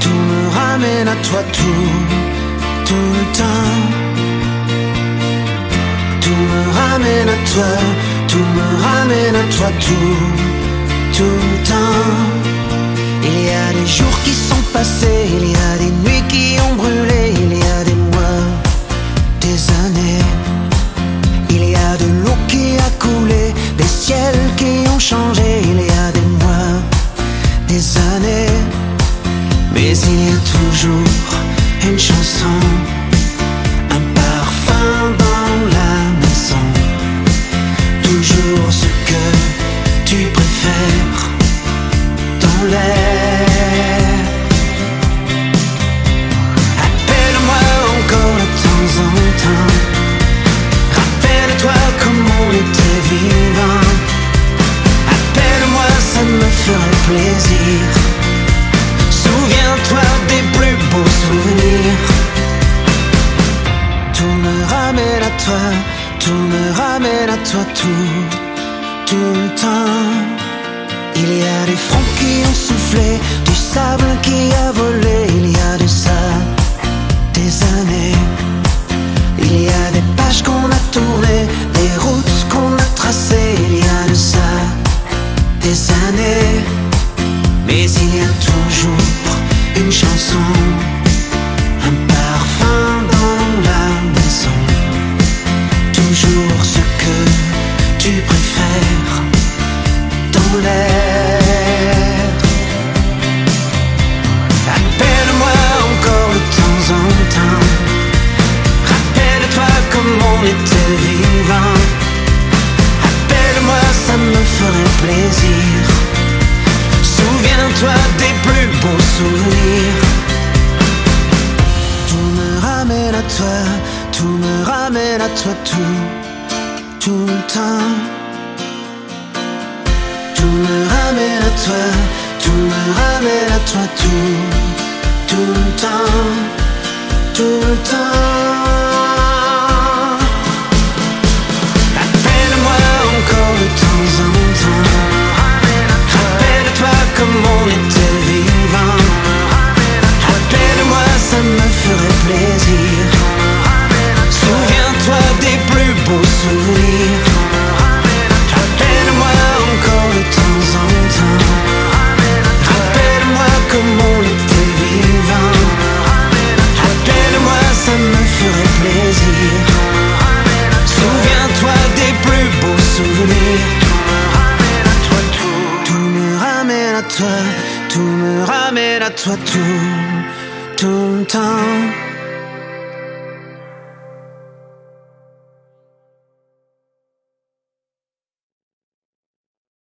tout me ramène à toi, tout, tout le temps. Tout me ramène à toi, tout me ramène à toi, tout, tout le temps. Il y a des jours qui sont passés, il y a des nuits qui ont brûlé, il y a des mois, des années. Il y a de l'eau qui a coulé, des ciels qui ont changé, il y a des mois, des années. Mais toujours une chanson, un parfum dans la maison. Toujours ce que tu préfères dans l'air. Appelle-moi encore de temps en temps. Rappelle-toi comme on était vivant. Appelle-moi, ça me ferait plaisir. Souviens-toi des plus beaux souvenirs. Tout me ramène à toi, tout me ramène à toi, tout, tout le temps. Il y a des fronts qui ont soufflé, du sable qui a volé, il y a de ça des années. Il y a des pages qu'on a tournées, des routes qu'on a tracées, il y a de ça des années. Mais il y a toujours une chanson, un parfum dans la maison. Toujours ce que tu préfères dans l'air. Appelle-moi encore de temps en temps. Rappelle-toi comme on était vivant. Appelle-moi, ça me ferait plaisir. Souviens-toi des plus beaux souvenirs. Toi, tout me ramène à toi, tout, tout le temps. Tout me ramène à toi, tout me ramène à toi, tout, tout le temps, tout le temps. Appelle-moi encore de temps en temps. Rappelle-toi comme on était vivant. Appelle-moi, ça me ferait plaisir. Plus beaux souvenirs. Tout me ramène à toi, tout me ramène à toi, tout, tout le temps.